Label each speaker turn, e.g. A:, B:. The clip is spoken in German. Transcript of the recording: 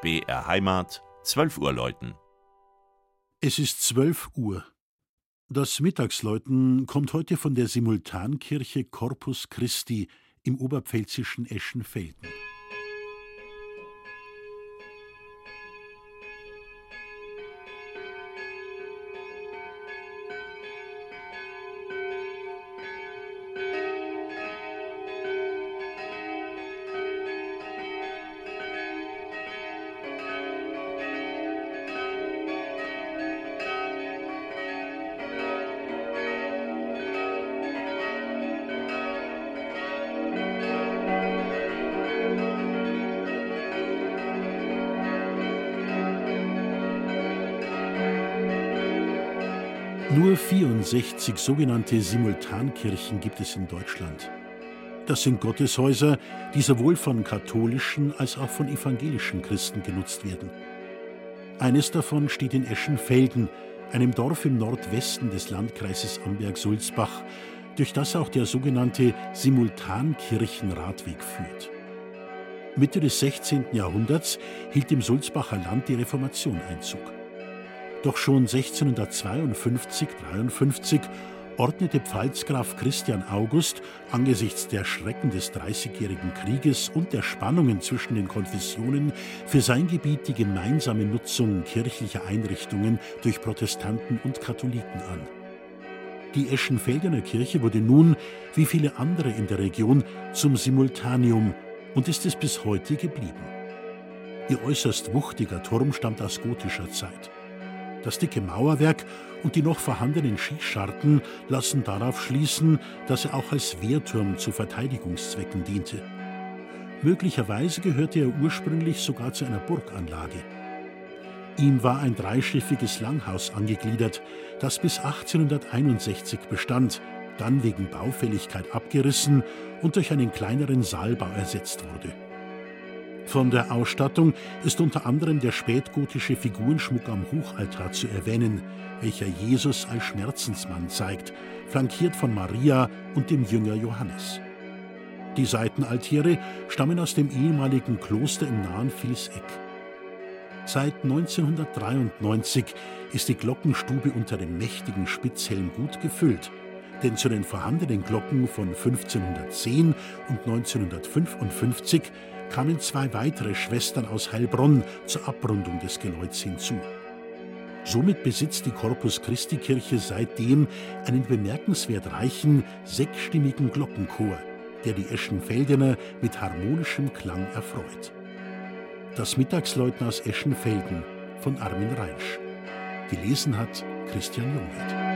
A: BR Heimat, 12 Uhr läuten.
B: Es ist 12 Uhr. Das Mittagsläuten kommt heute von der Simultankirche Corpus Christi im oberpfälzischen Eschenfelden. Nur 64 sogenannte Simultankirchen gibt es in Deutschland. Das sind Gotteshäuser, die sowohl von katholischen als auch von evangelischen Christen genutzt werden. Eines davon steht in Eschenfelden, einem Dorf im Nordwesten des Landkreises Amberg-Sulzbach, durch das auch der sogenannte Simultankirchenradweg führt. Mitte des 16. Jahrhunderts hielt im Sulzbacher Land die Reformation Einzug. Doch schon 1652-53 ordnete Pfalzgraf Christian August angesichts der Schrecken des Dreißigjährigen Krieges und der Spannungen zwischen den Konfessionen für sein Gebiet die gemeinsame Nutzung kirchlicher Einrichtungen durch Protestanten und Katholiken an. Die Eschenfeldener Kirche wurde nun, wie viele andere in der Region, zum Simultanium und ist es bis heute geblieben. Ihr äußerst wuchtiger Turm stammt aus gotischer Zeit. Das dicke Mauerwerk und die noch vorhandenen Schießscharten lassen darauf schließen, dass er auch als Wehrturm zu Verteidigungszwecken diente. Möglicherweise gehörte er ursprünglich sogar zu einer Burganlage. Ihm war ein dreischiffiges Langhaus angegliedert, das bis 1861 bestand, dann wegen Baufälligkeit abgerissen und durch einen kleineren Saalbau ersetzt wurde. Von der Ausstattung ist unter anderem der spätgotische Figurenschmuck am Hochaltar zu erwähnen, welcher Jesus als Schmerzensmann zeigt, flankiert von Maria und dem Jünger Johannes. Die Seitenaltäre stammen aus dem ehemaligen Kloster im nahen Vilseck. Seit 1993 ist die Glockenstube unter dem mächtigen Spitzhelm gut gefüllt, denn zu den vorhandenen Glocken von 1510 und 1955 kamen zwei weitere Schwestern aus Heilbronn zur Abrundung des Geläuts hinzu. Somit besitzt die Corpus Christi Kirche seitdem einen bemerkenswert reichen, sechsstimmigen Glockenchor, der die Eschenfeldener mit harmonischem Klang erfreut. Das Mittagsläuten aus Eschenfelden von Armin Reinsch. Gelesen hat Christian Jungwirth.